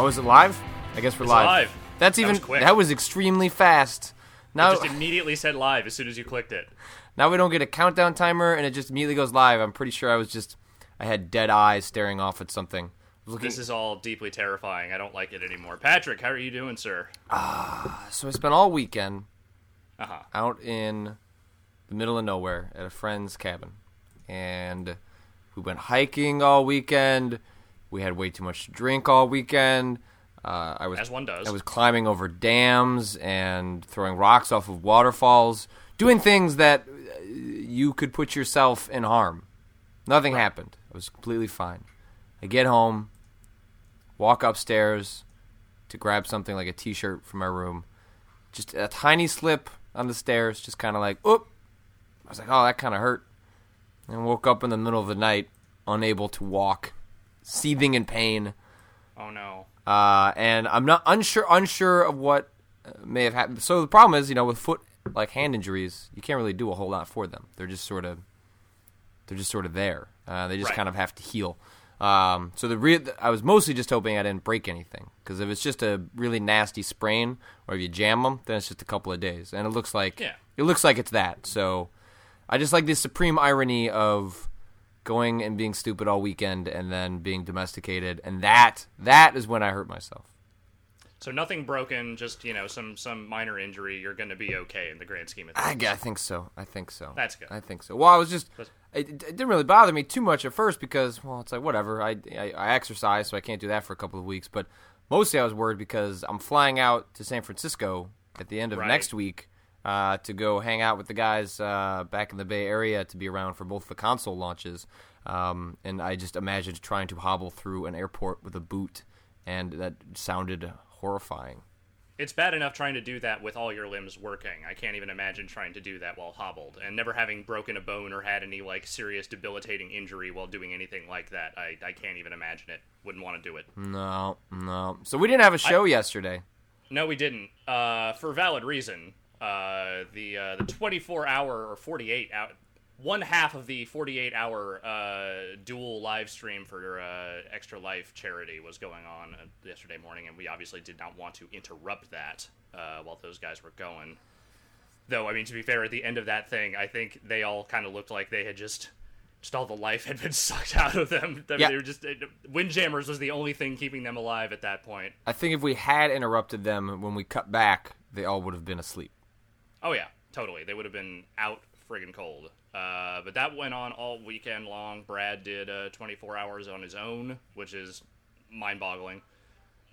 Oh, is it live? I guess we're It's live. live. That's That even was quick. that was extremely fast. Now, It just immediately said live as soon as you clicked it. now we don't get a countdown timer, and it just immediately goes live. I'm pretty sure I was just I had dead eyes staring off at something. Looking, This is all deeply terrifying. I don't like it anymore. Patrick, how are you doing, sir? Ah, so I spent all weekend Uh huh. out in the middle of nowhere at a friend's cabin, and we went hiking all weekend. We had way too much to drink all weekend. Uh, I was As one does. I was climbing over dams and throwing rocks off of waterfalls, doing things that uh, you could put yourself in harm. Nothing happened. I was completely fine. I get home, walk upstairs to grab something like a t-shirt from my room. Just a tiny slip on the stairs, just kind of like, oop. I was like, oh, that kind of hurt. And woke up in the middle of the night, unable to walk, seething in pain. Oh no. Uh, and I'm not unsure unsure of what may have happened. So the problem is, you know, with foot like hand injuries, you can't really do a whole lot for them. They're just sort of they're just sort of there. Uh, they just Right. kind of have to heal. Um, so the re- I was mostly just hoping I didn't break anything because if it's just a really nasty sprain or if you jam them, then it's just a couple of days. And it looks like Yeah. it looks like it's that. So I just like the supreme irony of going and being stupid all weekend and then being domesticated, and that that is when I hurt myself. So nothing broken, just you know some some minor injury. You're going to be okay in the grand scheme of I, things. g- I think so. I think so. That's good. I think so. Well, I was just it, it didn't really bother me too much at first because, well, it's like whatever. I, I I exercise, so I can't do that for a couple of weeks. But mostly, I was worried because I'm flying out to San Francisco at the end of Right. next week uh, to go hang out with the guys uh, back in the Bay Area to be around for both the console launches. Um, and I just imagined trying to hobble through an airport with a boot, and that sounded horrifying. It's bad enough trying to do that with all your limbs working. I can't even imagine trying to do that while hobbled and never having broken a bone or had any like serious debilitating injury while doing anything like that. I, I can't even imagine it. Wouldn't want to do it. No, no. So we didn't have a show yesterday. No, we didn't. Uh, for valid reason. Uh, the uh, the 24 hour or 48 hour, one half of the 48 hour uh, dual live stream for uh, Extra Life charity was going on uh, yesterday morning, and we obviously did not want to interrupt that uh, while those guys were going. Though, I mean, to be fair, at the end of that thing, I think they all kind of looked like they had just. Just all the life had been sucked out of them. I mean, Yeah. They were just Windjammers was the only thing keeping them alive at that point. I think if we had interrupted them when we cut back, they all would have been asleep. Oh yeah, totally. They would have been out friggin' cold. Uh, but that went on all weekend long. Brad did uh, 24 hours on his own, which is mind-boggling.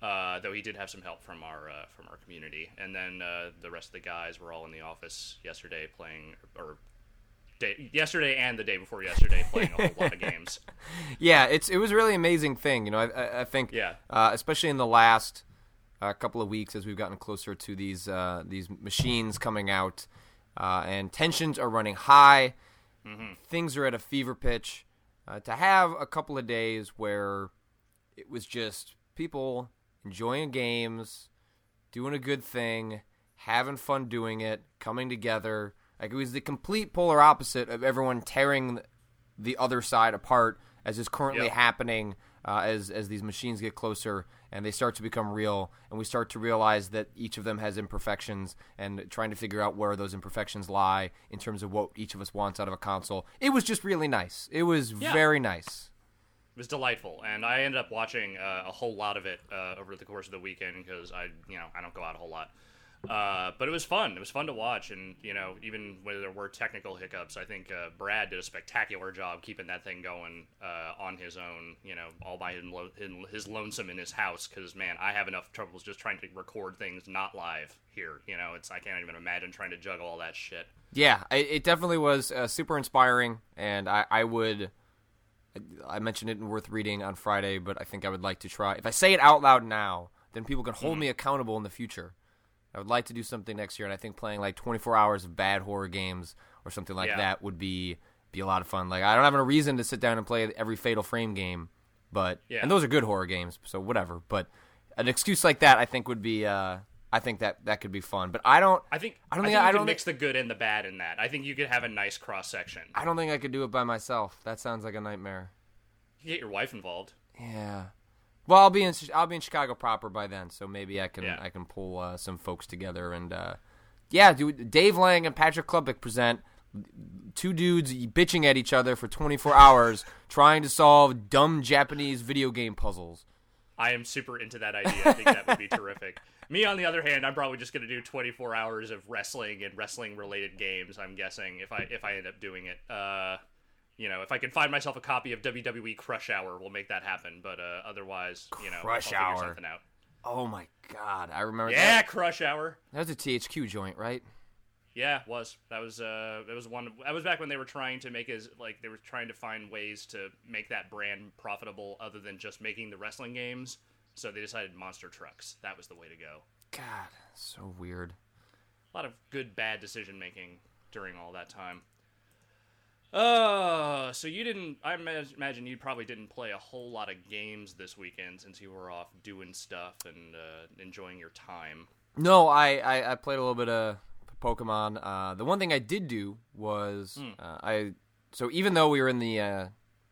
Uh, though he did have some help from our uh, from our community, and then uh, the rest of the guys were all in the office yesterday playing, or day, yesterday and the day before yesterday playing a whole lot of games. Yeah, it's it was a really amazing thing. You know, I, I, I think, Yeah. uh, especially in the last uh, couple of weeks as we've gotten closer to these uh, these machines coming out, uh, and tensions are running high. Things are at a fever pitch. Uh, to have a couple of days where it was just people enjoying games, doing a good thing, having fun doing it, coming together. Like it was the complete polar opposite of everyone tearing the other side apart, as is currently Yep. happening uh, as as these machines get closer and they start to become real, and we start to realize that each of them has imperfections, and trying to figure out where those imperfections lie in terms of what each of us wants out of a console. It was just really nice. It was Yeah. very nice. It was delightful, and I ended up watching uh, a whole lot of it uh, over the course of the weekend because I, you know, I don't go out a whole lot. Uh, but it was fun. It was fun to watch, and you know, even when there were technical hiccups, I think uh, Brad did a spectacular job keeping that thing going uh, on his own. You know, all by his, lo- in his lonesome in his house. Because man, I have enough troubles just trying to record things not live here. You know, it's I can't even imagine trying to juggle all that shit. Yeah, it, it definitely was uh, super inspiring, and I, I would. I mentioned it in Worth Reading on Friday, but I think I would like to try. If I say it out loud now, then people can hold me accountable in the future. I would like to do something next year, and I think playing like 24 hours of bad horror games or something like Yeah. that would be be a lot of fun. Like I don't have a reason to sit down and play every Fatal Frame game, but Yeah. and those are good horror games, so whatever. But an excuse like that, I think would be. Uh, I think that that could be fun. But I don't. I think I don't I think think I don't think- mix the good and the bad in that. I think you could have a nice cross section. I don't think I could do it by myself. That sounds like a nightmare. You get your wife involved. Yeah. Well, I'll be in I'll be in Chicago proper by then, so maybe I can Yeah. I can pull uh, some folks together and uh, yeah, dude. Dave Lang and Patrick Klepek present two dudes bitching at each other for 24 hours trying to solve dumb Japanese video game puzzles. I am super into that idea. I think that would be terrific. Me, on the other hand, I'm probably just going to do 24 hours of wrestling and wrestling related games. I'm guessing if I if I end up doing it. Uh, you know, if I can find myself a copy of WWE Crush Hour, we'll make that happen. But uh, otherwise, you know, Crush I'll Hour. something out. Oh my god, I remember Yeah, that. Crush Hour. That was a THQ joint, right? Yeah, was that was uh that was one that was back when they were trying to make as like they were trying to find ways to make that brand profitable other than just making the wrestling games. So they decided monster trucks. That was the way to go. God, so weird. A lot of good bad decision making during all that time. Uh, so you didn't I imagine you probably didn't play a whole lot of games this weekend since you were off doing stuff and uh, enjoying your time. No, I, I, I played a little bit of Pokemon. Uh, the one thing I did do was uh, I so even though we were in the uh,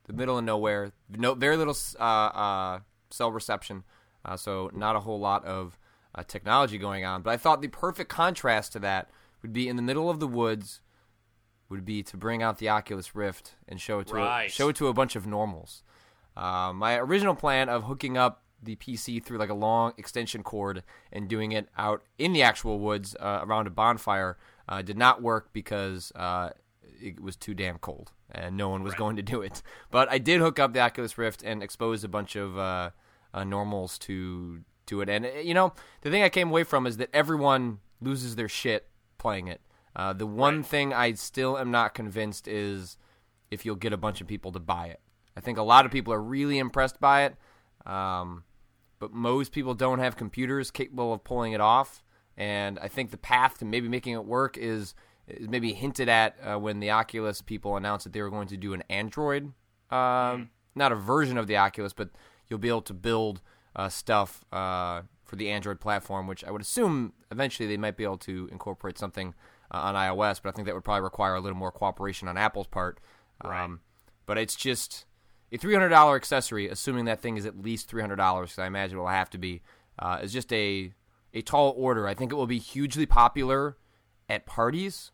the middle of nowhere, no very little uh, uh, cell reception, uh, so not a whole lot of uh, technology going on. But I thought the perfect contrast to that would be in the middle of the woods. Would be to bring out the Oculus Rift and show it to a, show it to a bunch of normals. Uh, my original plan of hooking up the PC through like a long extension cord and doing it out in the actual woods uh, around a bonfire uh, did not work because uh, it was too damn cold and no one was going to do it. But I did hook up the Oculus Rift and expose a bunch of uh, uh, normals to to it. And you know, the thing I came away from is that everyone loses their shit playing it. Uh, the one thing I still am not convinced is if you'll get a bunch of people to buy it. I think a lot of people are really impressed by it, um, but most people don't have computers capable of pulling it off. And I think the path to maybe making it work is, is maybe hinted at uh, when the Oculus people announced that they were going to do an Android, um, not a version of the Oculus, but you'll be able to build uh, stuff uh, for the Android platform, which I would assume eventually they might be able to incorporate something uh, on iOS, but I think that would probably require a little more cooperation on Apple's part. Um, but it's just a three hundred dollar accessory, assuming that thing is at least three hundred dollars, because I imagine it will have to be. Uh, is just a a tall order. I think it will be hugely popular at parties.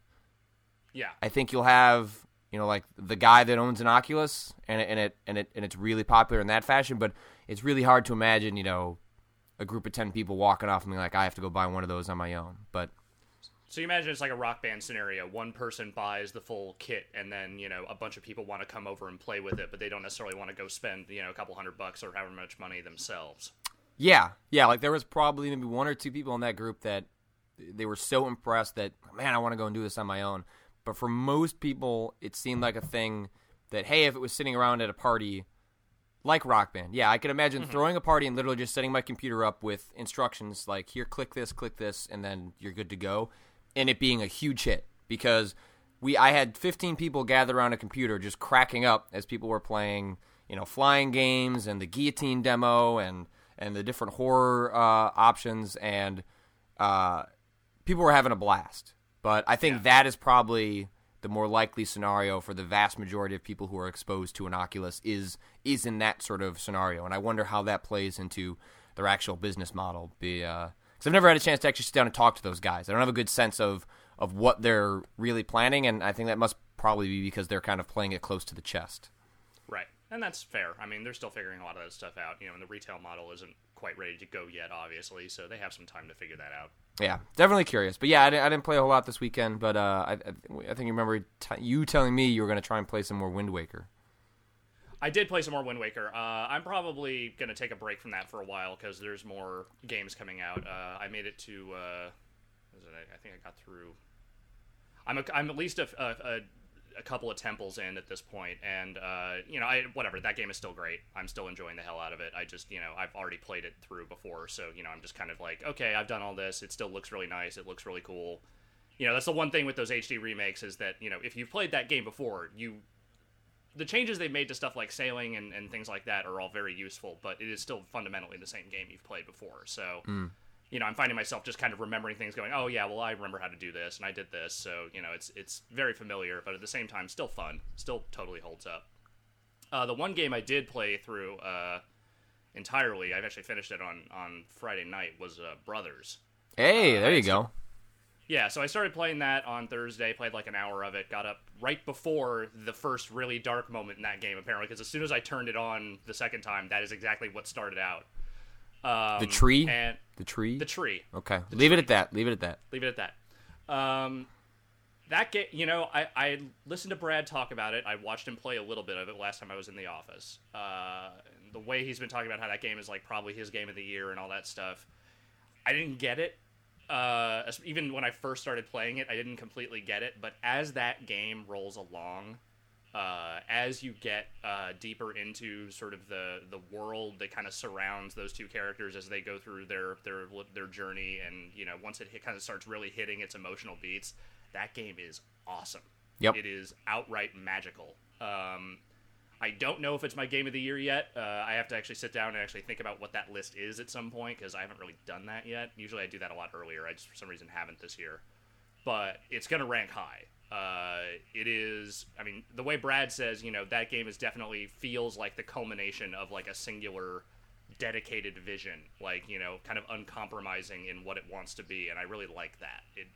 Yeah. I think you'll have you know like the guy that owns an Oculus, and it, and it and it and it's really popular in that fashion. But it's really hard to imagine you know a group of ten people walking off and being like, I have to go buy one of those on my own. But So you imagine it's like a rock band scenario. One person buys the full kit, and then you know a bunch of people want to come over and play with it, but they don't necessarily want to go spend you know a couple hundred bucks or however much money themselves. Yeah, yeah. Like there was probably maybe one or two people in that group that they were so impressed that man, I want to go and do this on my own. But for most people, it seemed like a thing that hey, if it was sitting around at a party like Rock Band, yeah, I could imagine mm-hmm. throwing a party and literally just setting my computer up with instructions like here, click this, click this, and then you're good to go, and it being a huge hit because we I had 15 people gathered around a computer just cracking up as people were playing, you know, flying games and the guillotine demo and and the different horror uh, options and uh, people were having a blast. But I think that is probably the more likely scenario for the vast majority of people who are exposed to an Oculus is is in that sort of scenario, and I wonder how that plays into their actual business model. Be because I've never had a chance to actually sit down and talk to those guys. I don't have a good sense of of what they're really planning, and I think that must probably be because they're kind of playing it close to the chest. Right, and that's fair. I mean, they're still figuring a lot of that stuff out. You know, and the retail model isn't quite ready to go yet, obviously, so they have some time to figure that out. Yeah, definitely curious. But yeah, I, I didn't play a whole lot this weekend. But uh, I, I think you remember t- you telling me you were going to try and play some more Wind Waker. I did play some more Wind Waker. Uh, I'm probably gonna take a break from that for a while because there's more games coming out. Uh, I made it to, uh, it? I, think I got through. I'm a, I'm at least a, a, a, a couple of temples in at this point, and uh, you know, I whatever. That game is still great. I'm still enjoying the hell out of it. I just, you know, I've already played it through before, so you know, I'm just kind of like, okay, I've done all this. It still looks really nice. It looks really cool. You know, that's the one thing with those HD remakes is that you know, if you've played that game before, you the changes they've made to stuff like sailing and, and things like that are all very useful, but it is still fundamentally the same game you've played before. So, you know, I'm finding myself just kind of remembering things, going, "Oh yeah, well I remember how to do this, and I did this." So, you know, it's it's very familiar, but at the same time, still fun, still totally holds up. Uh, the one game I did play through, uh, entirely. I've actually finished it on on Friday night. Was uh, Brothers. Hey, Uh, there you go. Yeah, so I started playing that on Thursday. Played like an hour of it. Got up right before the first really dark moment in that game, apparently, because as soon as I turned it on the second time, that is exactly what started out. Um, The tree? and The tree. the tree. okay, leave it at that. Leave it at that. leave it at that. Um, that game, you know, I, I listened to Brad talk about it. I watched him play a little bit of it last time I was in the office. Uh, the way he's been talking about how that game is like probably his game of the year and all that stuff. I didn't get it. Uh, even when I first started playing it, I didn't completely get it. But as that game rolls along, uh, as you get uh, deeper into sort of the the world that kind of surrounds those two characters as they go through their their their journey, and you know once it hit, kind of starts really hitting its emotional beats, that game is awesome. Yep. it is outright magical. Um, I don't know if it's my game of the year yet. Uh, I have to actually sit down and actually think about what that list is at some point because I haven't really done that yet. Usually I do that a lot earlier. I just for some reason haven't this year. But it's going to rank high. Uh, it is. I mean, the way Brad says, you know, that game is definitely feels like the culmination of like a singular, dedicated vision. Like you know, kind of uncompromising in what it wants to be, and I really like that. It,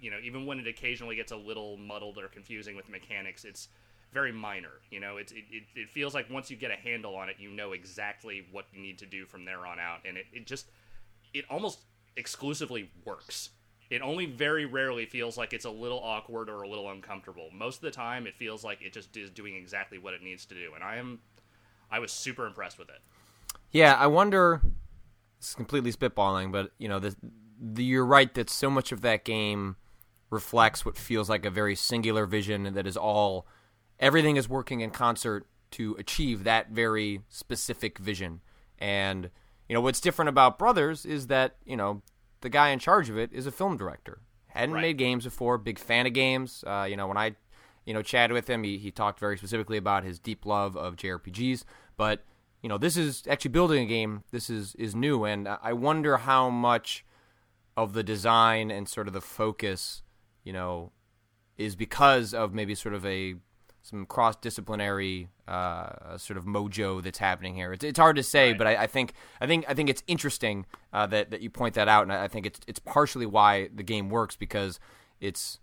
you know, even when it occasionally gets a little muddled or confusing with mechanics, it's very minor. You know, it's, it, it, it feels like once you get a handle on it, you know exactly what you need to do from there on out. And it, it just, it almost exclusively works. It only very rarely feels like it's a little awkward or a little uncomfortable. Most of the time, it feels like it just is doing exactly what it needs to do. And I am, I was super impressed with it. Yeah, I wonder. Is completely spitballing, but you know, the, the you're right that so much of that game reflects what feels like a very singular vision that is all everything is working in concert to achieve that very specific vision. And you know, what's different about Brothers is that you know the guy in charge of it is a film director. Hadn't Right. made games before, big fan of games. Uh, you know, when I you know chatted with him, he, he talked very specifically about his deep love of JRPGs, but you know, this is actually building a game. This is is new, and I wonder how much of the design and sort of the focus, you know, is because of maybe sort of a some cross disciplinary uh, sort of mojo that's happening here. It's, it's hard to say, Right. but I, I think I think I think it's interesting uh, that that you point that out, and I I think it's it's partially why the game works because it's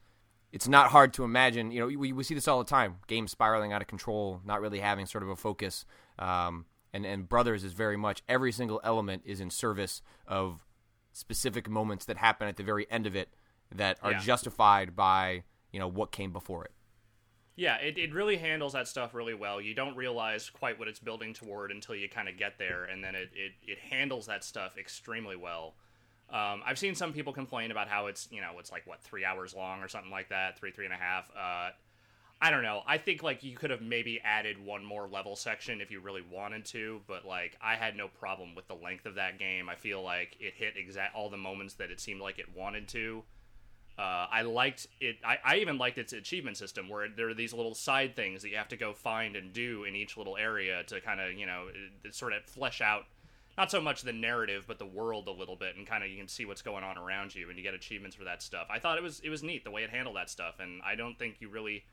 it's not hard to imagine. You know, we, we see this all the time: games spiraling out of control, not really having sort of a focus. Um, and and Brothers is very much every single element is in service of specific moments that happen at the very end of it that are Yeah. justified by you know what came before it. Yeah, it, it really handles that stuff really well. You don't realize quite what it's building toward until you kind of get there, and then it, it, it handles that stuff extremely well. Um, I've seen some people complain about how it's you know it's like what three hours long or something like that, three three and a half. Uh, I don't know. I think like you could have maybe added one more level section if you really wanted to, but like I had no problem with the length of that game. I feel like it hit exact all the moments that it seemed like it wanted to. Uh, I liked it. I, I even liked its achievement system where there are these little side things that you have to go find and do in each little area to kind of, you know, it, it sort of flesh out not so much the narrative but the world a little bit and kind of you can see what's going on around you and you get achievements for that stuff. I thought it was it was neat the way it handled that stuff and I don't think you really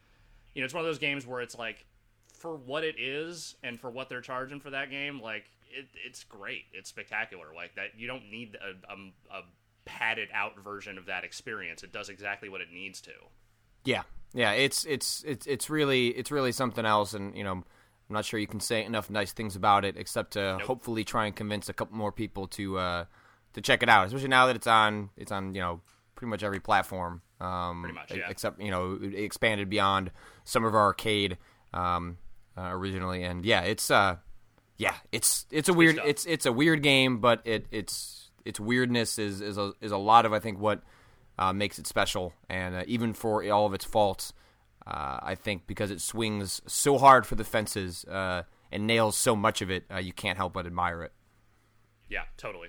you know, it's one of those games where it's like for what it is and for what they're charging for that game, like it, it's great. It's spectacular. Like that, you don't need a, a, a padded out version of that experience. It does exactly what it needs to. Yeah, yeah, it's it's it's it's really it's really something else, and you know, I'm not sure you can say enough nice things about it, except to hopefully try and convince a couple more people to uh, to check it out, especially now that it's on it's on you know pretty much every platform. Um, Pretty much, yeah. Except you know it expanded beyond some of our arcade um, uh, originally, and yeah, it's uh, yeah, it's it's a weird it's it's a weird game, but it it's its weirdness is is a, is a lot of I think what uh, makes it special, and uh, even for all of its faults, uh, I think because it swings so hard for the fences uh, and nails so much of it, uh, you can't help but admire it. Yeah, totally.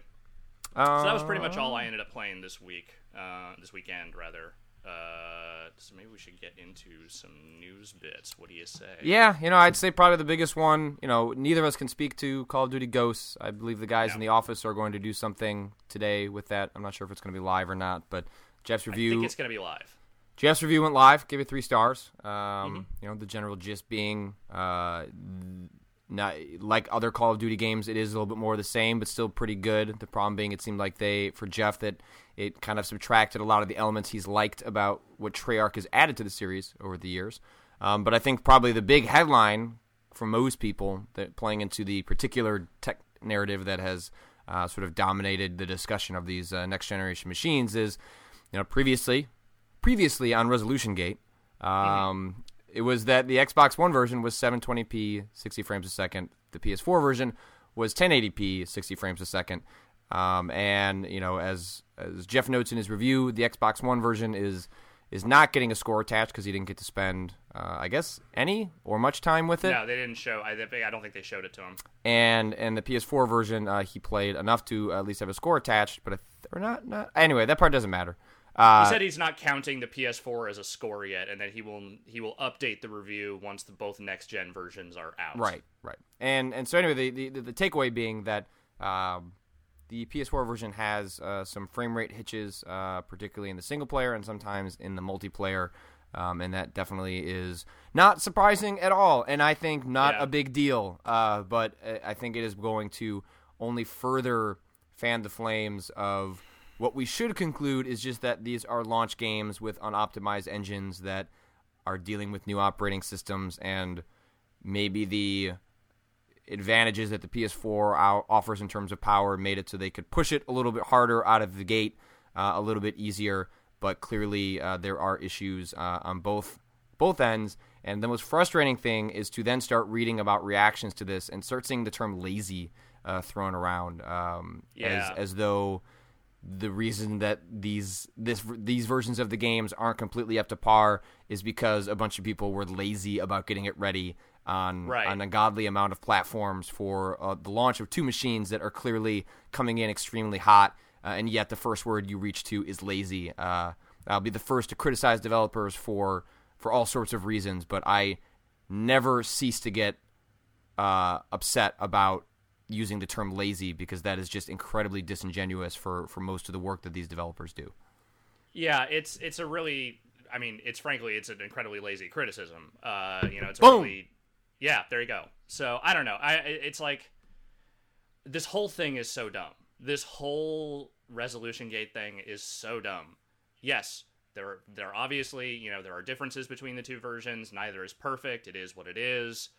Uh, So that was pretty much all I ended up playing this week, uh, this weekend rather. Uh, so maybe we should get into some news bits. What do you say? Yeah, you know, I'd say probably the biggest one. You know, neither of us can speak to Call of Duty Ghosts. I believe the guys No. in the office are going to do something today with that. I'm not sure if it's going to be live or not, but Jeff's review. I think it's gonna be live. Jeff's review went live. Gave it three stars. Um, Mm-hmm. You know, the general gist being, uh, not like other Call of Duty games, it is a little bit more of the same, but still pretty good. The problem being, it seemed like they for Jeff that it kind of subtracted a lot of the elements he's liked about what Treyarch has added to the series over the years. Um, but I think probably the big headline for most people that playing into the particular tech narrative that has uh, sort of dominated the discussion of these uh, next generation machines is, you know, previously, previously on Resolution Gate, um, mm-hmm. it was that the Xbox One version was 720p, 60 frames a second. The PS4 version was 1080p, 60 frames a second. Um, and you know, as as Jeff notes in his review, the Xbox One version is is not getting a score attached because he didn't get to spend, uh, I guess, any or much time with it. No, they didn't show. I, I don't think they showed it to him. And and the PS4 version, uh, he played enough to at least have a score attached, but or not. Not anyway. That part doesn't matter. Uh, he said he's not counting the PS4 as a score yet, and that he will he will update the review once the both next gen versions are out. Right, right. And and so anyway, the the, the takeaway being that. Um, the PS4 version has uh, some frame rate hitches, uh, particularly in the single player and sometimes in the multiplayer. Um, and that definitely is not surprising at all, and I think not yeah. a big deal. Uh, but I think it is going to only further fan the flames of what we should conclude is just that these are launch games with unoptimized engines that are dealing with new operating systems, and maybe the advantages that the PS4 offers in terms of power made it so they could push it a little bit harder out of the gate, uh, a little bit easier. But clearly, uh, there are issues uh, on both both ends. And the most frustrating thing is to then start reading about reactions to this and start seeing the term "lazy" uh, thrown around um, yeah. as as though the reason that these this these versions of the games aren't completely up to par is because a bunch of people were lazy about getting it ready on right. on a godly amount of platforms for uh, the launch of two machines that are clearly coming in extremely hot, uh, and yet the first word you reach to is lazy. Uh, I'll be the first to criticize developers for for all sorts of reasons, but I never cease to get uh, upset about using the term lazy because that is just incredibly disingenuous for for most of the work that these developers do. Yeah, it's it's a really I mean, it's frankly, it's an incredibly lazy criticism. Uh, you know, it's Boom. really yeah, there you go. So I don't know. I it's like this whole thing is so dumb. This whole resolution gate thing is so dumb. Yes, there there obviously you know there are differences between the two versions. Neither is perfect. It is what it is.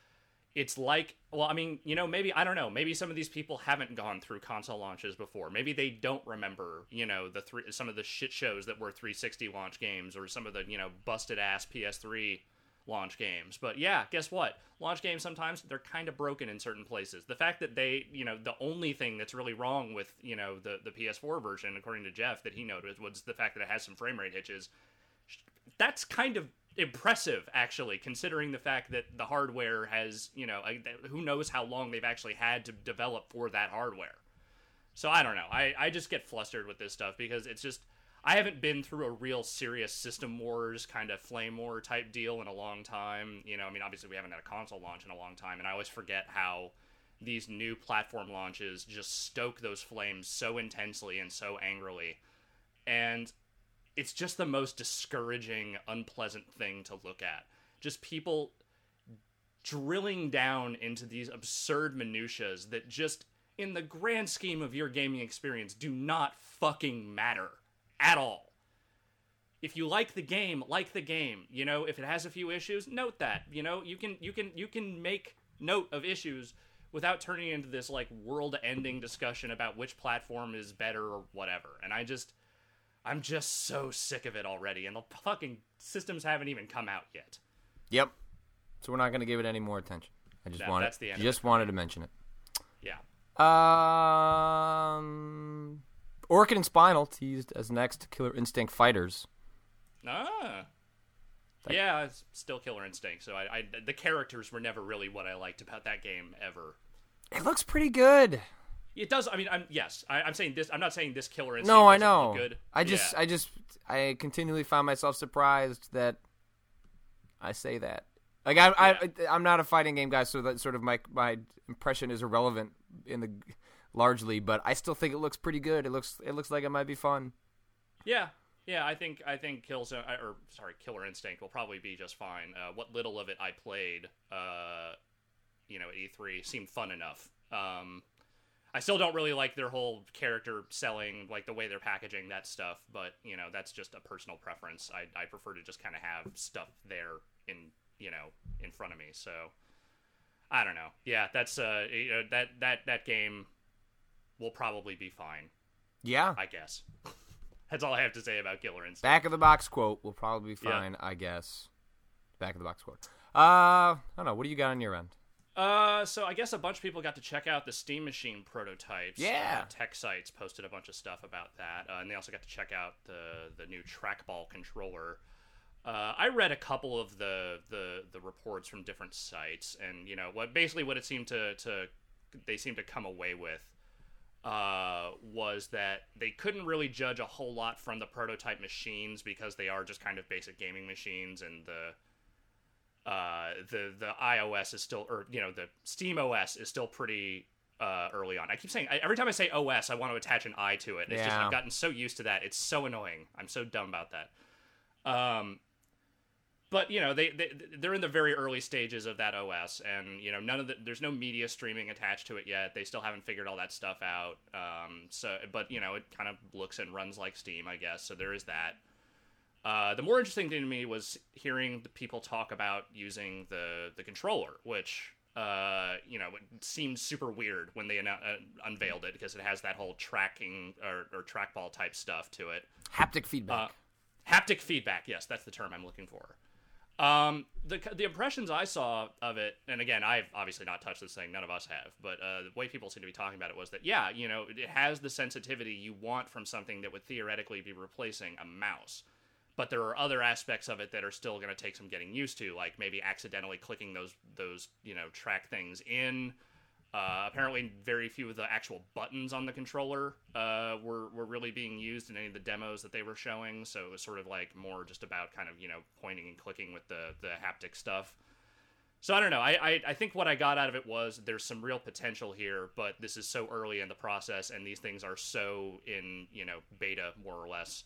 It's like well, I mean, you know, maybe I don't know. Maybe some of these people haven't gone through console launches before. Maybe they don't remember you know the three some of the shit shows that were 360 launch games or some of the you know busted ass PS3 launch games. But yeah, guess what? Launch games sometimes they're kind of broken in certain places. The fact that they, you know, the only thing that's really wrong with, you know, the the PS4 version according to Jeff that he noted was the fact that it has some frame rate hitches. That's kind of impressive actually considering the fact that the hardware has, you know, who knows how long they've actually had to develop for that hardware. So I don't know. I I just get flustered with this stuff because it's just I haven't been through a real serious System Wars kind of flame war type deal in a long time. You know, I mean, obviously we haven't had a console launch in a long time, and I always forget how these new platform launches just stoke those flames so intensely and so angrily. And it's just the most discouraging, unpleasant thing to look at. Just people drilling down into these absurd minutiae that just in the grand scheme of your gaming experience do not fucking matter at all. If you like the game, like the game. You know, if it has a few issues, note that. You know, you can you can you can make note of issues without turning into this like world-ending discussion about which platform is better or whatever. And I just I'm just so sick of it already and the fucking systems haven't even come out yet. Yep. So we're not going to give it any more attention. I just no, wanted just wanted to mention it. Yeah. Um Orchid and Spinal teased as next Killer Instinct fighters. Ah. yeah, it's still Killer Instinct. So I, I, the characters were never really what I liked about that game ever. It looks pretty good. It does. I mean, I'm yes. I, am saying this. I'm not saying this Killer Instinct. No, I know. Good. I just, yeah. I just, I continually find myself surprised that I say that. Like I, yeah. I, I'm not a fighting game guy, so that sort of my my impression is irrelevant in the largely, but I still think it looks pretty good. It looks it looks like it might be fun. Yeah, yeah. I think I think Killzone or sorry, Killer Instinct will probably be just fine. Uh, what little of it I played, uh, you know at E3 seemed fun enough. Um, I still don't really like their whole character selling, like the way they're packaging that stuff. But you know, that's just a personal preference. I I prefer to just kind of have stuff there in you know in front of me. So I don't know. Yeah, that's uh you know, that that that game will probably be fine. Yeah, I guess. that's all I have to say about Killer Instinct. Back of the box quote We'll probably be fine. Yeah. I guess. Back of the box quote. Uh, I don't know. What do you got on your end? Uh, so I guess a bunch of people got to check out the Steam Machine prototypes. Yeah, uh, tech sites posted a bunch of stuff about that, uh, and they also got to check out the the new trackball controller. Uh, I read a couple of the, the the reports from different sites, and you know what basically what it seemed to to they seemed to come away with uh, was that they couldn't really judge a whole lot from the prototype machines because they are just kind of basic gaming machines, and the uh, the the iOS is still, or you know, the Steam OS is still pretty uh, early on. I keep saying every time I say OS, I want to attach an I to it. It's yeah. just I've gotten so used to that. It's so annoying. I'm so dumb about that. Um, but you know they, they they're in the very early stages of that OS, and you know none of the there's no media streaming attached to it yet. They still haven't figured all that stuff out. Um, so, but you know it kind of looks and runs like Steam, I guess. So there is that. Uh, the more interesting thing to me was hearing the people talk about using the the controller, which uh, you know seemed super weird when they uh, unveiled it because it has that whole tracking or, or trackball type stuff to it. Haptic feedback. Uh, haptic feedback. Yes, that's the term I'm looking for. Um, the the impressions I saw of it, and again, I've obviously not touched this thing. None of us have, but uh, the way people seem to be talking about it was that yeah, you know, it has the sensitivity you want from something that would theoretically be replacing a mouse but there are other aspects of it that are still going to take some getting used to, like maybe accidentally clicking those those you know track things in. Uh, apparently, very few of the actual buttons on the controller uh, were were really being used in any of the demos that they were showing. So it was sort of like more just about kind of you know pointing and clicking with the the haptic stuff. So I don't know. I, I, I think what I got out of it was there's some real potential here, but this is so early in the process, and these things are so in you know beta more or less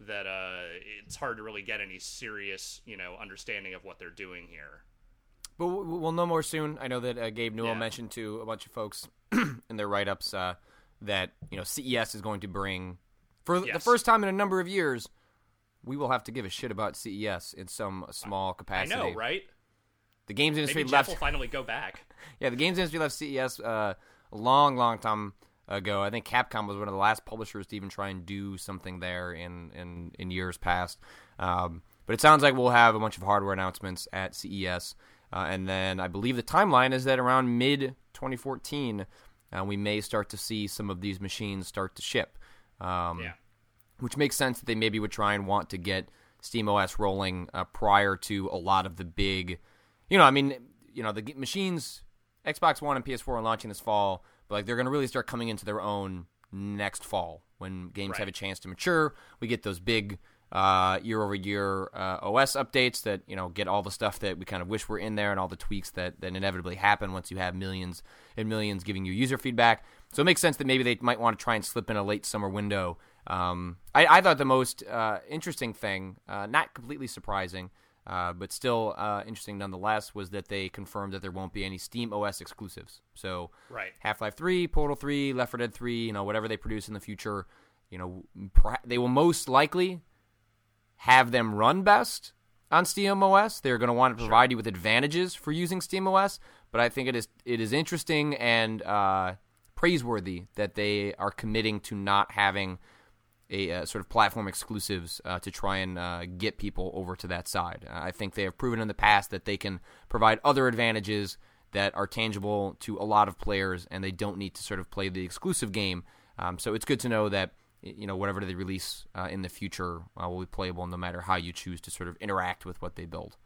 that uh, it's hard to really get any serious, you know, understanding of what they're doing here. But we'll know more soon. I know that uh, Gabe Newell yeah. mentioned to a bunch of folks in their write ups uh, that you know CES is going to bring for yes. the first time in a number of years. We will have to give a shit about CES in some small capacity. I know, right? The games industry Maybe left. Jeff will finally go back. yeah, the games industry left CES uh, a long, long time ago. I think Capcom was one of the last publishers to even try and do something there in in, in years past. Um, but it sounds like we'll have a bunch of hardware announcements at CES, uh, and then I believe the timeline is that around mid 2014, uh, we may start to see some of these machines start to ship. Um, yeah. Which makes sense that they maybe would try and want to get SteamOS rolling uh, prior to a lot of the big, you know, I mean, you know, the machines, Xbox One and PS4 are launching this fall but like they're going to really start coming into their own next fall when games right. have a chance to mature. We get those big uh, year over year uh, OS updates that you know get all the stuff that we kind of wish were in there and all the tweaks that that inevitably happen once you have millions and millions giving you user feedback. So it makes sense that maybe they might want to try and slip in a late summer window. Um, I, I, thought the most uh, interesting thing, uh, not completely surprising, uh, but still uh, interesting nonetheless, was that they confirmed that there won't be any Steam OS exclusives. So, right. Half Life Three, Portal Three, Left 4 Dead Three, you know, whatever they produce in the future, you know, they will most likely have them run best on Steam OS. They're going to want to provide sure. you with advantages for using Steam OS, but I think it is it is interesting and uh, praiseworthy that they are committing to not having a uh, sort of platform exclusives uh, to try and uh, get people over to that side. I think they have proven in the past that they can provide other advantages that are tangible to a lot of players, and they don't need to sort of play the exclusive game. Um, so it's good to know that you know whatever they release uh, in the future uh, will be playable, no matter how you choose to sort of interact with what they build.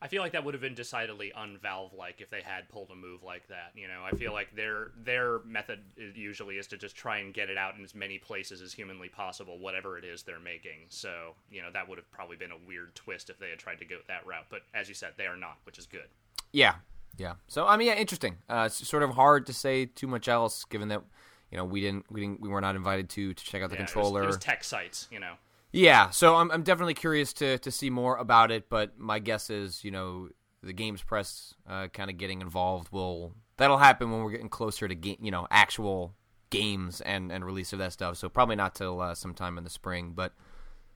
I feel like that would have been decidedly unvalve like if they had pulled a move like that. You know, I feel like their their method usually is to just try and get it out in as many places as humanly possible, whatever it is they're making. So, you know, that would have probably been a weird twist if they had tried to go that route. But as you said, they are not, which is good. Yeah, yeah. So I mean, yeah, interesting. Uh, it's sort of hard to say too much else, given that you know we didn't we didn't we were not invited to to check out the yeah, controller. It was, it was tech sites, you know. Yeah, so I'm I'm definitely curious to to see more about it, but my guess is, you know, the games press uh, kind of getting involved will that'll happen when we're getting closer to game, you know, actual games and and release of that stuff. So probably not till uh, sometime in the spring. But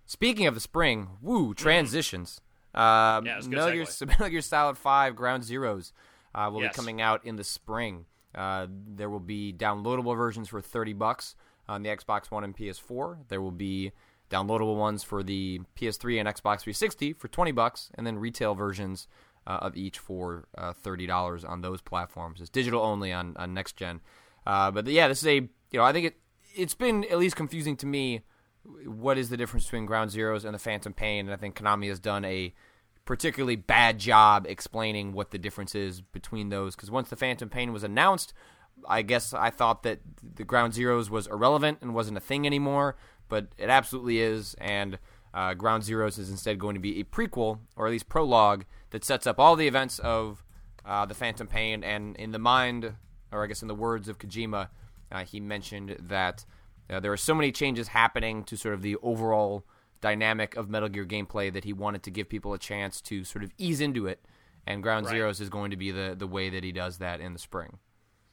speaking of the spring, woo transitions. Uh, Yeah, it's a good Metal, Gear, segue. Metal Gear Solid Five Ground Zeroes uh, will Yes. be coming out in the spring. Uh, there will be downloadable versions for thirty bucks on the Xbox One and PS4. There will be downloadable ones for the PS3 and Xbox 360 for twenty bucks, and then retail versions uh, of each for uh, thirty dollars on those platforms. It's digital only on, on next gen. Uh, but yeah, this is a you know I think it it's been at least confusing to me. What is the difference between Ground Zeroes and the Phantom Pain? And I think Konami has done a particularly bad job explaining what the difference is between those. Because once the Phantom Pain was announced, I guess I thought that the Ground Zeroes was irrelevant and wasn't a thing anymore, but it absolutely is. And uh, Ground Zeroes is instead going to be a prequel, or at least prologue, that sets up all the events of uh, the Phantom Pain. And in the mind, or I guess in the words of Kojima, uh, he mentioned that uh, there are so many changes happening to sort of the overall dynamic of Metal Gear gameplay that he wanted to give people a chance to sort of ease into it. And Ground Right. Zeroes is going to be the, the way that he does that in the spring.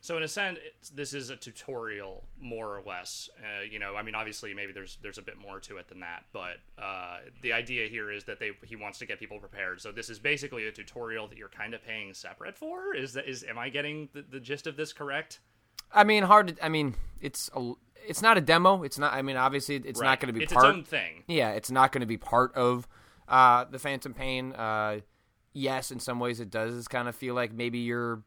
So in a sense, it's, this is a tutorial, more or less. Uh, you know, I mean, obviously, maybe there's there's a bit more to it than that, but uh, the idea here is that they he wants to get people prepared. So this is basically a tutorial that you're kind of paying separate for. Is that is am I getting the, the gist of this correct? I mean, hard. To, I mean, it's a, it's not a demo. It's not. I mean, obviously, it's not going to be it's part. its own thing. Yeah, it's not going to be part of uh, the Phantom Pain. Uh, yes, in some ways it does kind of feel like maybe you're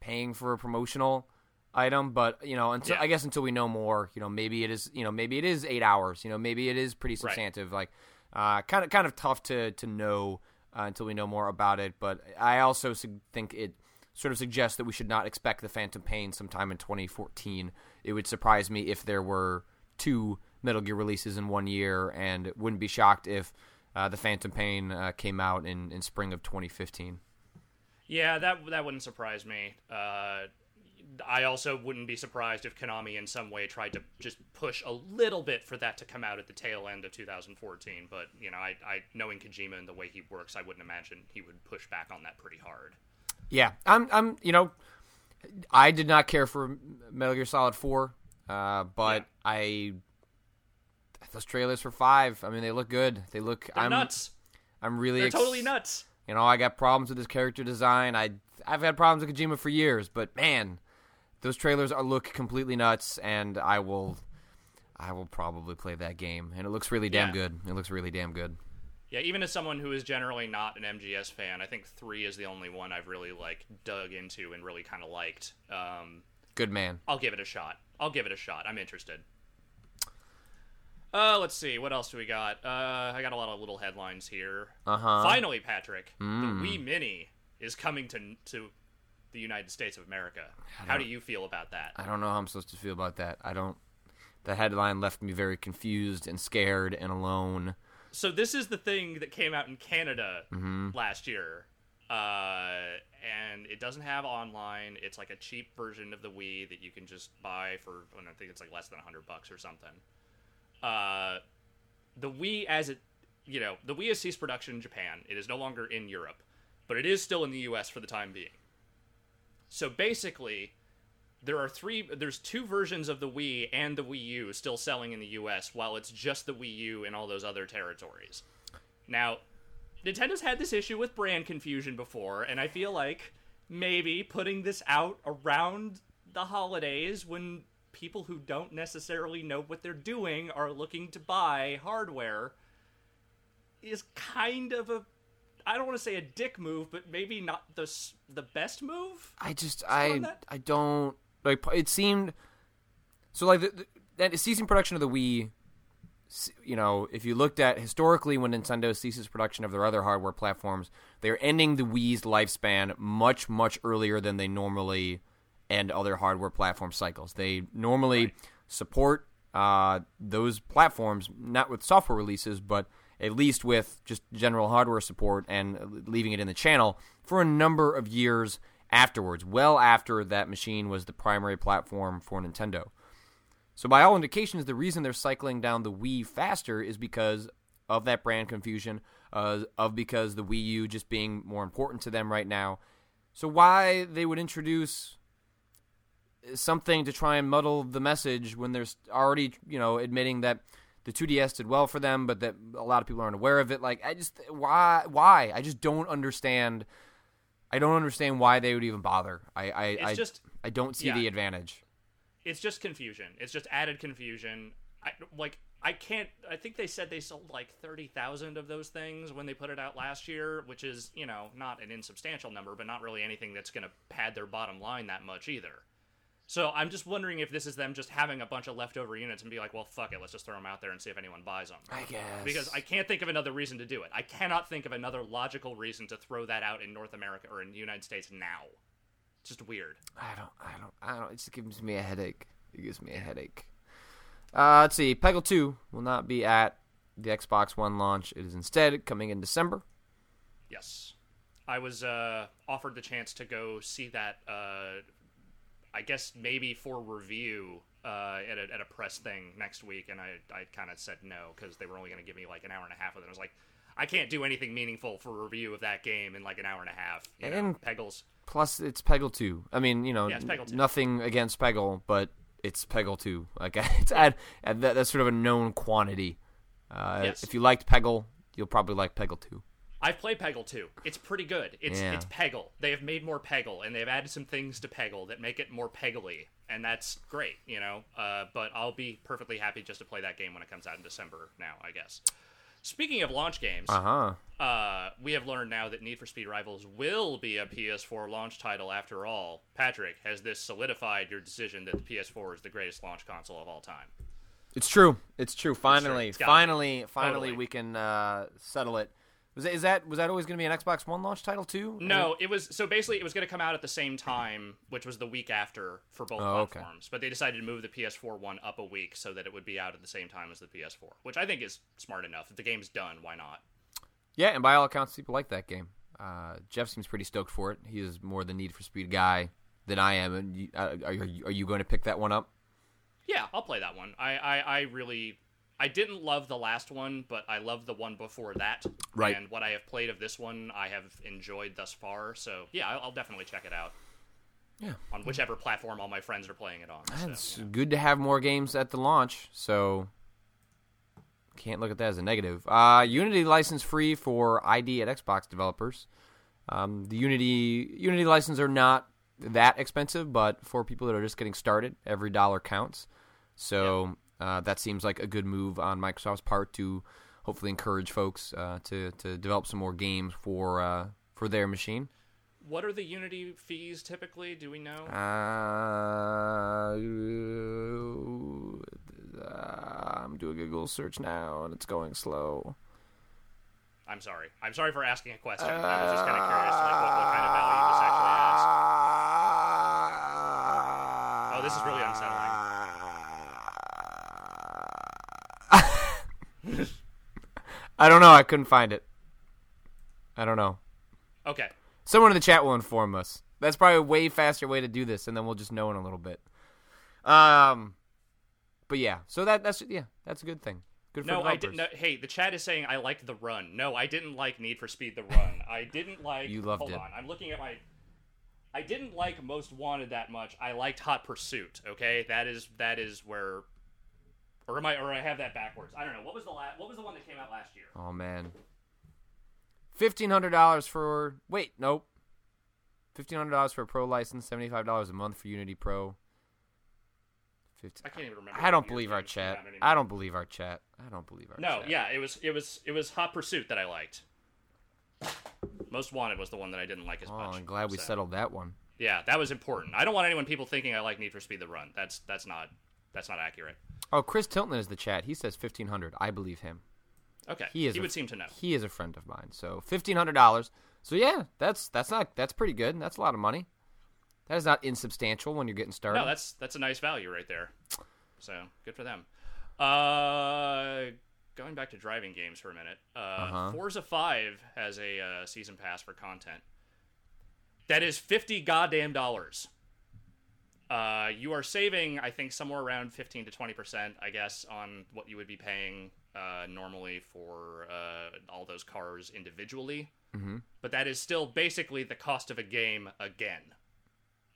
paying for a promotional item, but you know, until Yeah. I guess until we know more, you know, maybe it is, you know, maybe it is eight hours. You know, maybe it is pretty substantive. Like, uh, kind of kind of tough to to know uh, until we know more about it. But I also think it sort of suggests that we should not expect the Phantom Pain sometime in 2014. It would surprise me if there were two Metal Gear releases in one year, and wouldn't be shocked if uh, the Phantom Pain uh, came out in, in spring of 2015. Yeah, that that wouldn't surprise me. Uh, I also wouldn't be surprised if Konami in some way tried to just push a little bit for that to come out at the tail end of 2014. But you know, I, I knowing Kojima and the way he works, I wouldn't imagine he would push back on that pretty hard. Yeah, I'm. I'm. You know, I did not care for Metal Gear Solid Four, uh, but Yeah. I those trailers for five. I mean, they look good. They look. They're I'm. nuts. I'm really. They're ex- totally nuts. You know, I got problems with his character design. I I've had problems with Kojima for years, but man, those trailers are look completely nuts, and I will. I will probably play that game, and it looks really damn Yeah. good. It looks really damn good. Yeah, even as someone who is generally not an MGS fan, I think three is the only one I've really like dug into and really kind of liked. Um, Good man. I'll give it a shot. I'll give it a shot. I'm interested. Uh, let's see. What else do we got? Uh, I got a lot of little headlines here. Uh huh. Finally, Patrick, Mm. the Wii Mini is coming to to the United States of America. How do you feel about that? I don't know how I'm supposed to feel about that. I don't. The headline left me very confused and scared and alone. So this is the thing that came out in Canada Mm-hmm. last year, uh, and it doesn't have online. It's like a cheap version of the Wii that you can just buy for. I think it's like less than hundred bucks or something. Uh, the Wii, as it, you know, the Wii has ceased production in Japan. It is no longer in Europe, but it is still in the U.S. for the time being. So basically, there are three. There's two versions of the Wii and the Wii U still selling in the U.S., while it's just the Wii U in all those other territories. Now, Nintendo's had this issue with brand confusion before, and I feel like maybe putting this out around the holidays when people who don't necessarily know what they're doing are looking to buy hardware is kind of a I don't want to say a dick move, but maybe not the the best move. I just I? I don't like. It seemed so like the, the, that ceasing production of the Wii. You know, if you looked at historically when Nintendo ceases production of their other hardware platforms, they're ending the Wii's lifespan much much earlier than they normally end other hardware platform cycles. They normally support uh, those platforms not with software releases, but at least with just general hardware support and leaving it in the channel for a number of years afterwards, well after that machine was the primary platform for Nintendo. So, by all indications, the reason they're cycling down the Wii faster is because of that brand confusion, uh, of because the Wii U just being more important to them right now. So why they would introduce something to try and muddle the message when there's already you know admitting that the 2DS did well for them, but that a lot of people aren't aware of it. Like I just why why I just don't understand. I don't understand why they would even bother. I I It's I, just- I don't see yeah. the advantage. it's just confusion. It's just added confusion. I, like I can't. I think they said they sold like thirty thousand of those things when they put it out last year, which is you know not an insubstantial number, but not really anything that's going to pad their bottom line that much either. So I'm just wondering if this is them just having a bunch of leftover units and be like, well, fuck it, let's just throw them out there and see if anyone buys them. I guess Because I can't think of another reason to do it. I cannot think of another logical reason to throw that out in North America or in the United States now. It's just weird. I don't, I don't, I don't. It just gives me a headache. It gives me a headache. Uh, let's see. Peggle 2 will not be at the Xbox One launch. It is instead coming in December. Yes. I was uh, offered the chance to go see that, uh, I guess maybe for review uh, at, a, at a press thing next week, and I, I kind of said no because they were only going to give me like an hour and a half of it. I was like, I can't do anything meaningful for a review of that game in like an hour and a half. You know, And- Peggles. Plus, it's Peggle 2. I mean, you know, Yeah, it's Peggle 2. nothing against Peggle, but it's Peggle 2. Like, it's at, at that, that's sort of a known quantity. Uh, Yes. If you liked Peggle, you'll probably like Peggle 2. I've played Peggle too. It's pretty good. It's Yeah. it's Peggle. They have made more Peggle, and they've added some things to Peggle that make it more Peggly, and that's great, you know. Uh, but I'll be perfectly happy just to play that game when it comes out in December. Now, I guess. Speaking of launch games, Uh huh. uh, we have learned now that Need for Speed Rivals will be a PS4 launch title after all. Patrick, has this solidified your decision that the PS4 is the greatest launch console of all time? It's true. It's true. Finally, It's gotta finally, finally, Totally. we can uh, settle it. Was that, is that was that always going to be an Xbox One launch title too? No, it was so basically it was going to come out at the same time, which was the week after for both Oh, okay. platforms. But they decided to move the PS4 one up a week so that it would be out at the same time as the PS4, which I think is smart enough. If the game's done, why not? Yeah, and by all accounts, people like that game. Uh, Jeff seems pretty stoked for it. He is more the Need for Speed guy than I am. And you, uh, are, you, are you going to pick that one up? Yeah, I'll play that one. I, I, I really I didn't love the last one, but I love the one before that. Right. And what I have played of this one, I have enjoyed thus far. So yeah, I'll, I'll definitely check it out Yeah, on whichever platform all my friends are playing it on. So, it's yeah. good to have more games at the launch. So can't look at that as a negative. Uh, Unity license free for ID at Xbox developers. Um, the Unity Unity license are not that expensive, but for people that are just getting started, every dollar counts. So uh, that seems like a good move on Microsoft's part to hopefully encourage folks uh, to to develop some more games for uh, for their machine. What are the Unity fees typically? Do we know? Uh, I'm doing a Google search now, and it's going slow. I'm sorry. I'm sorry for asking a question. I was just kind of curious, like what, what kind of value this actually adds. Oh, this is really unsettling. I don't know. I couldn't find it. I don't know. Okay. Someone in the chat will inform us. That's probably a way faster way to do this, and then we'll just know in a little bit. Um, but yeah, so that that's yeah, that's a good thing. Good for No, I didn't. No, hey, the chat is saying I liked the run. No, I didn't like Need for Speed: The Run. I didn't like. You loved hold it. on, I'm looking at my. I didn't like Most Wanted that much. I liked Hot Pursuit. Okay, that is that is where. Or am I? Or I have that backwards. I don't know. What was the la- What was the one that came out last year? Oh man, fifteen hundred dollars for wait nope, fifteen hundred dollars for a pro license, seventy five dollars a month for Unity Pro. 15. I can't even remember. I don't believe our chat. I don't believe our chat. I don't believe our chat No, chat. yeah, it was it was it was Hot Pursuit that I liked. Most Wanted was the one that I didn't like as much. Oh, much. I'm glad we so. settled that one. Yeah, that was important. I don't want anyone people thinking I like Need for Speed: The Run. That's that's not that's not accurate. Oh, Chris Tilton is the chat. He says fifteen hundred. I believe him. Okay, He is. He a- would seem to know. He is a friend of mine. So fifteen hundred dollars. So yeah, that's that's not that's pretty good. That's a lot of money. That is not insubstantial when you're getting started. No, that's that's a nice value right there. So good for them. Uh, going back to driving games for a minute. Uh, Uh-huh. Forza Five has a uh, season pass for content. That is fifty goddamn dollars. Uh, you are saving, I think, somewhere around fifteen to twenty percent, I guess, on what you would be paying uh, normally for uh, all those cars individually. Mhm. But that is still basically the cost of a game again.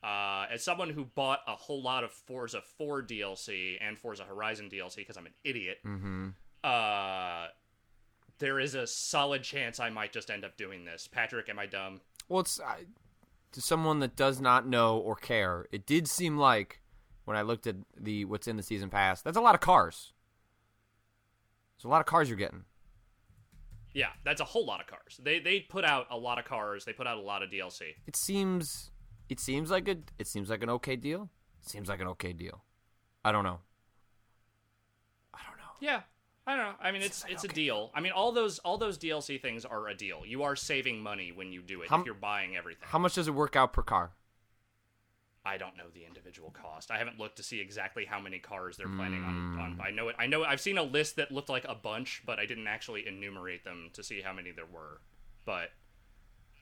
Uh, as someone who bought a whole lot of Forza 4 DLC and Forza Horizon DLC because I'm an idiot, Mm-hmm. uh, there is a solid chance I might just end up doing this. Patrick, am I dumb? Well, it's I, to someone that does not know or care. It did seem like when I looked at the what's in the season pass, that's a lot of cars. It's a lot of cars you're getting. Yeah, that's a whole lot of cars. They they put out a lot of cars. They put out a lot of DLC. It seems it seems like a it seems like an okay deal. It seems like an okay deal. I don't know. I don't know. Yeah, I don't know. I mean, it's it's a deal. I mean, all those all those DLC things are a deal. You are saving money when you do it How- if you're buying everything. How much does it work out per car? I don't know the individual cost. I haven't looked to see exactly how many cars they're planning on, on. Mm. I know it. I know. I've seen a list that looked like a bunch, but I didn't actually enumerate them to see how many there were. But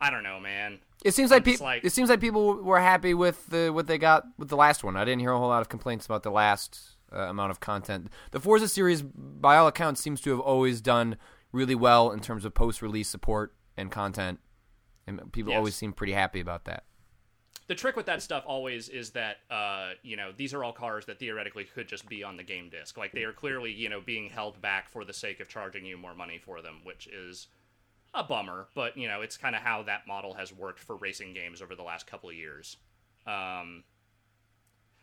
I don't know, man. It seems like people. like- it seems like people were happy with the what they got with the last one. I didn't hear a whole lot of complaints about the last uh, amount of content. The Forza series, by all accounts, seems to have always done really well in terms of post-release support and content, and people Yes. always seem pretty happy about that. The trick with that stuff always is that uh, you know these are all cars that theoretically could just be on the game disc. Like they are clearly you know being held back for the sake of charging you more money for them, which is a bummer. But you know it's kind of how that model has worked for racing games over the last couple of years. Um,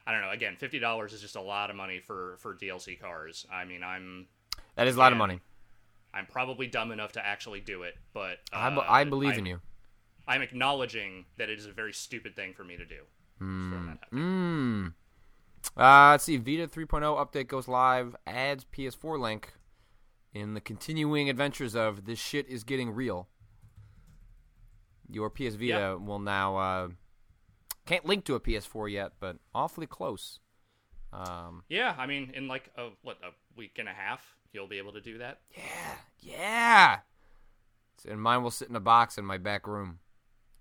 I don't know. Again, fifty dollars is just a lot of money for for DLC cars. I mean, I'm That is a lot of money. I'm probably dumb enough to actually do it, but uh, I, I believe I'm, in you. I'm acknowledging that it is a very stupid thing for me to do. Just throwing that out there. Mm. Uh, let's see. Vita 3.0 update goes live. Adds PS4 link in the continuing adventures of this shit is getting real. Your PS Vita Yeah. will now uh, can't link to a PS4 yet, but awfully close. Um, Yeah, I mean, in like a what a week and a half, you'll be able to do that. yeah, yeah. And mine will sit in a box in my back room.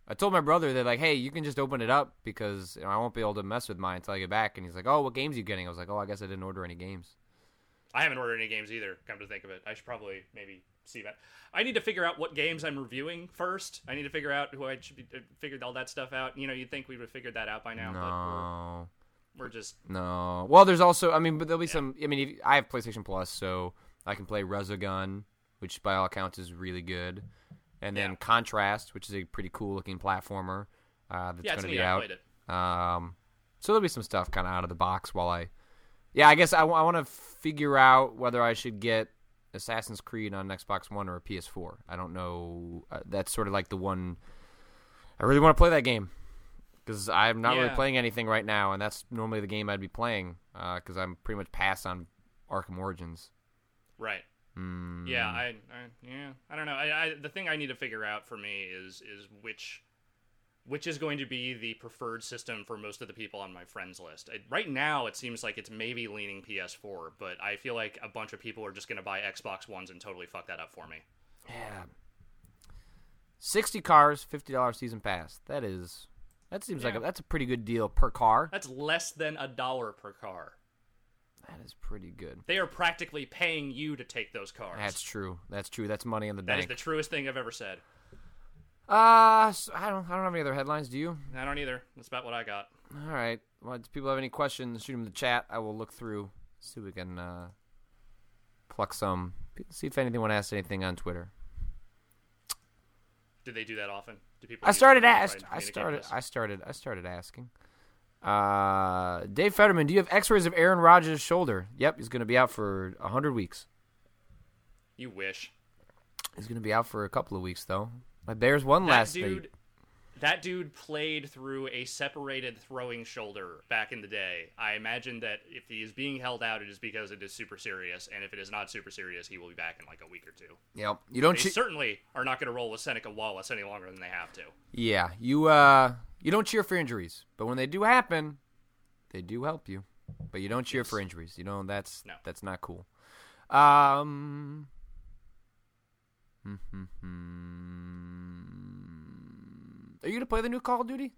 I told my brother that like, hey, you can just open it up because you know, I won't be able to mess with mine until I get back. And he's like, oh, what games are you getting? I was like, oh, I guess I didn't order any games. I haven't ordered any games either. Come to think of it, I should probably maybe see that. I need to figure out what games I'm reviewing first. I need to figure out who I should be uh, figured all that stuff out. You know, you'd think we would have figured that out by now, no. but we're, we're just No. Well, there's also. I mean, but there'll be some. I mean, if, I have PlayStation Plus, so I can play Resogun, which by all accounts is really good, and then Yeah. Contrast, which is a pretty cool looking platformer uh, that's yeah, going to be I out. played it. Um, so there'll be some stuff kind of out of the box while I. Yeah, I guess I, want to figure out whether I should get Assassin's Creed on Xbox One or a PS4. I don't know. Uh, that's sort of like the one. I really want to play that game because I'm not really playing anything right now, and that's normally the game I'd be playing because I'm pretty much past on Arkham Origins. Right. Mm, Yeah, I, I yeah, I don't know. I, I the thing I need to figure out for me is is which which is going to be the preferred system for most of the people on my friends list. It, right now, it seems like it's maybe leaning PS4, but I feel like a bunch of people are just going to buy Xbox Ones and totally fuck that up for me. yeah. Sixty cars, fifty dollars season pass. That is. That seems like a, that's a pretty good deal per car. That's less than a dollar per car. That is pretty good. They are practically paying you to take those cars. That's true. That's true. That's money in the That bank. That is the truest thing I've ever said. Uh, so I don't. I don't have any other headlines. Do you? I don't either. That's about what I got. All right. Well, do people have any questions? Shoot them in the chat. I will look through. See if we can uh, pluck some. See if anyone asked anything on Twitter. Did they do that often? Do people? I started. Asked. I started. I started. I started asking. Uh, Dave Fetterman, do you have X-rays of Aaron Rodgers' shoulder? Yep, he's going to be out for hundred weeks. You wish. He's going to be out for a couple of weeks though. My Bears won that last. dude They, that dude played through a separated throwing shoulder back in the day i imagine that if he is being held out it is because it is super serious and if it is not super serious he will be back in like a week or two yep. You don't. they che- certainly are not going to roll with seneca wallace any longer than they have to Yeah, you uh you don't cheer for injuries, but when they do happen, they do help you. But you don't cheer Yes. for injuries. You know that's No. that's not cool. Um Are you going to play the new Call of Duty?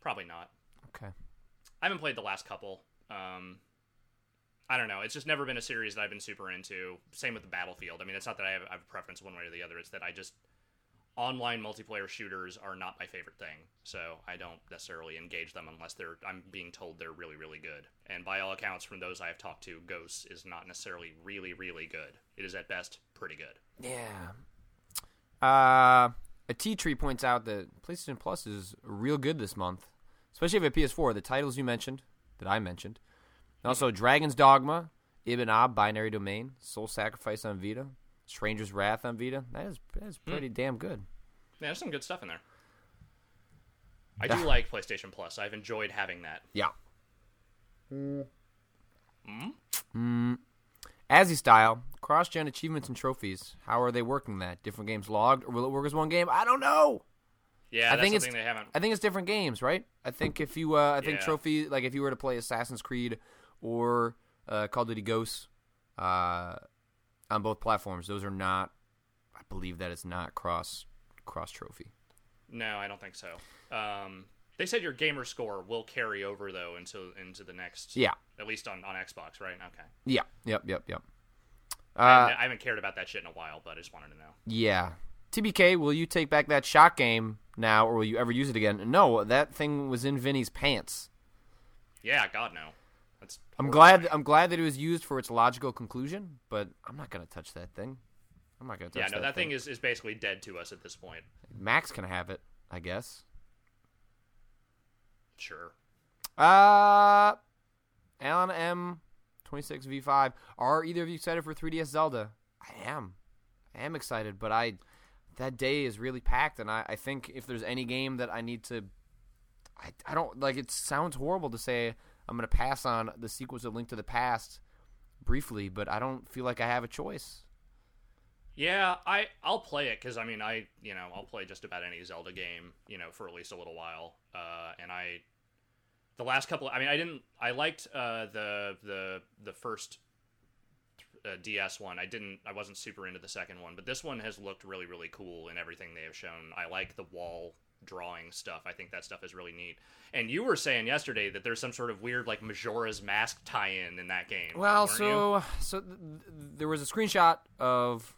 probably not Okay. i haven't played the last couple um I don't know. It's just never been a series that I've been super into. Same with the Battlefield. I mean, it's not that I have, I have a preference one way or the other. It's that I just online multiplayer shooters are not my favorite thing. So I don't necessarily engage them unless they're I'm being told they're really really good. And by all accounts from those I have talked to, Ghosts is not necessarily really really good. It is at best pretty good. Yeah. Uh, a T tree points out that PlayStation Plus is real good this month, especially if have PS4. The titles you mentioned, that I mentioned, and also Dragon's Dogma, Ibn Ab, Binary Domain, Soul Sacrifice on Vita, Stranger's Wrath on Vita. That is that is pretty damn good. Yeah, there's some good stuff in there. I do like PlayStation Plus. I've enjoyed having that. Yeah. Mm. Azzy style, cross gen achievements and trophies. How are they working that? Different games logged, or will it work as one game? I don't know. Yeah, I that's think it's they haven't. I think it's different games, right? I think if you, uh, I think Yeah. trophy, like if you were to play Assassin's Creed or uh, Call of Duty Ghosts uh, on both platforms, those are not. I believe that it's not cross cross trophy. No, I don't think so. Um, they said your gamer score will carry over though into into the next. Yeah, At least on, on Xbox, right? Okay. yeah, yep, yep, yep. I, Uh, haven't, I haven't cared about that shit in a while, but I just wanted to know. Yeah. TBK, will you take back that shot game now, or will you ever use it again? No, that thing was in Vinny's pants. Yeah, God no. That's. I'm glad. I'm glad that it was used for its logical conclusion, but I'm not gonna touch that thing. I'm not gonna touch that. Yeah, no, that, that thing is, is basically dead to us at this point. Max can have it, I guess. Sure. Uh, Alan M, 26V5. Are either of you excited for 3DS Zelda? I am. I am excited, but I that day is really packed, and I, I think if there's any game that I need to, I, I don't like. It sounds horrible to say I'm going to pass on the sequels of Link to the Past briefly, but I don't feel like I have a choice. Yeah, I I'll play it because I mean I you know I'll play just about any Zelda game you know for at least a little while. Uh, and I the last couple I mean I didn't I liked uh, the the the first uh, DS one. I didn't I wasn't super into the second one, but this one has looked really really cool in everything they have shown. I like the wall drawing stuff. I think that stuff is really neat. And you were saying yesterday that there's some sort of weird like Majora's Mask tie-in in that game. Well, weren't you? so so th- there was a screenshot of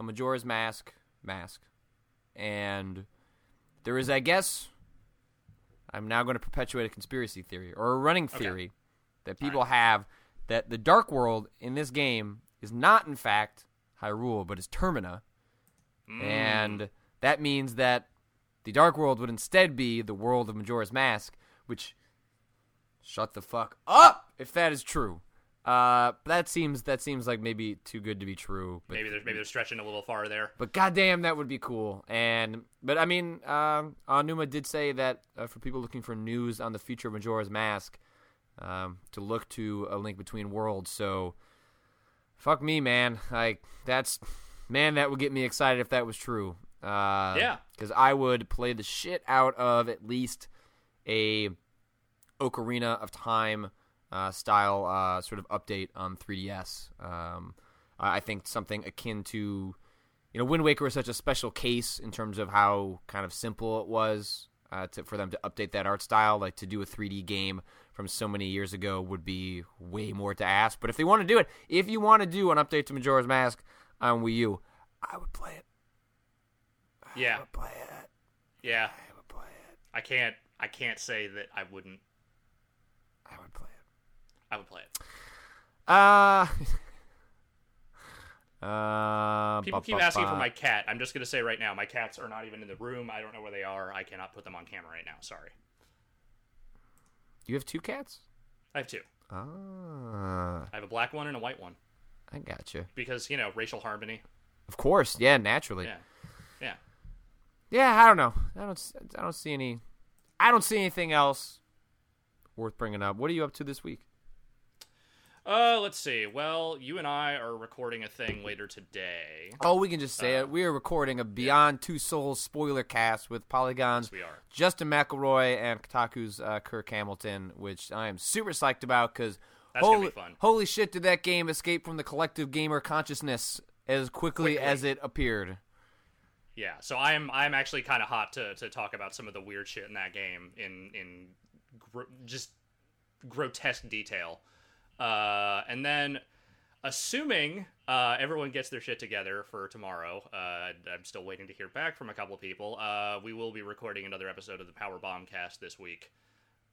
a Majora's Mask mask, and there is, I guess, I'm now going to perpetuate a conspiracy theory or a running theory that people have that the Dark World in this game is not, in fact, Hyrule, but is Termina, Mm. and that means that the Dark World would instead be the world of Majora's Mask, which shut the fuck up if that is true. Uh, that seems that seems like maybe too good to be true. But, maybe they're maybe they're stretching a little far there. but goddamn, that would be cool. And but I mean, um, Aonuma did say that uh, for people looking for news on the future of Majora's Mask, um, to look to a link between worlds. So, fuck me, man. Like that's man, that would get me excited if that was true. Uh, Yeah. because I would play the shit out of at least a Ocarina of Time uh, style uh, sort of update on 3DS. Um, I think something akin to, you know, Wind Waker was such a special case in terms of how kind of simple it was uh, to, for them to update that art style. Like to do a 3D game from so many years ago would be way more to ask. But if they want to do it, if you want to do an update to Majora's Mask on Wii U, I would play it. Yeah, I would play it. yeah. I would play it. I can't I can't say that I wouldn't. I would play. I would play it. Uh, uh, People keep asking for my cat. I'm just gonna say right now, my cats are not even in the room. I don't know where they are. I cannot put them on camera right now. Sorry. You have two cats? I have two. Ah, I have a black one and a white one I got you. because you know racial harmony. Of course, yeah, naturally. Yeah, yeah. Yeah, I don't know. I don't. I don't see any. I don't see anything else worth bringing up. What are you up to this week? Uh, let's see. Well, you and I are recording a thing later today. Oh, we can just say Uh, it. We are recording a Beyond Two Souls spoiler cast with Polygons, We are. Justin McElroy, and Kotaku's uh, Kirk Hamilton, which I am super psyched about because holy, be holy shit, did that game escape from the collective gamer consciousness as quickly, Quickly. as it appeared? Yeah. So I'm I'm actually kind of hot to to talk about some of the weird shit in that game in in gro- just grotesque detail. Uh, and then, assuming uh, everyone gets their shit together for tomorrow, uh, I'm still waiting to hear back from a couple of people. Uh, we will be recording another episode of the Power Bombcast this week.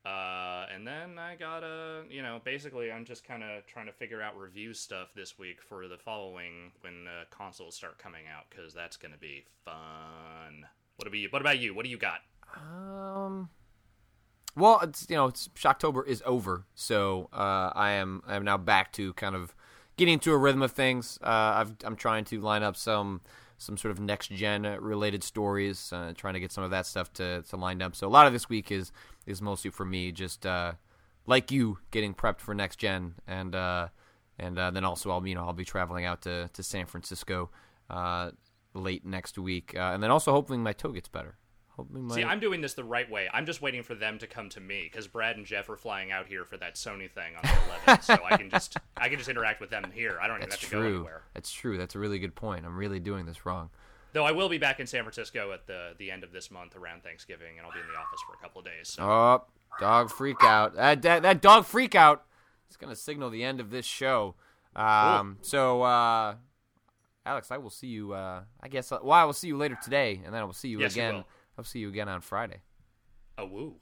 Uh, and then I gotta, you know, basically I'm just kind of trying to figure out review stuff this week for the following when uh, consoles start coming out because that's gonna be fun. What about you? What about you? What do you got? Um. Well, it's you know, it's, Shocktober is over, so uh, I am I am now back to kind of getting into a rhythm of things. Uh, I've, I'm trying to line up some some sort of next gen related stories, uh, trying to get some of that stuff to to lined up. So a lot of this week is is mostly for me, just uh, like you, getting prepped for next gen, and uh, and uh, then also I'll you know I'll be traveling out to to San Francisco late next week, and then also hopefully my toe gets better. See, I'm doing this the right way. I'm just waiting for them to come to me because Brad and Jeff are flying out here for that Sony thing on the 11th, so I can just I can just interact with them here. I don't even That's have to go true. anywhere. That's true. That's a really good point. I'm really doing this wrong. Though I will be back in San Francisco at the the end of this month around Thanksgiving, and I'll be in the office for a couple of days. So. Oh, dog freak out. That, that, that dog freak out is going to signal the end of this show. Um, so, uh, Alex, I will see you, uh, I guess, uh, well, I will see you later today, and then I will see you Yes, you again. I'll see you again on Friday. Oh, woo.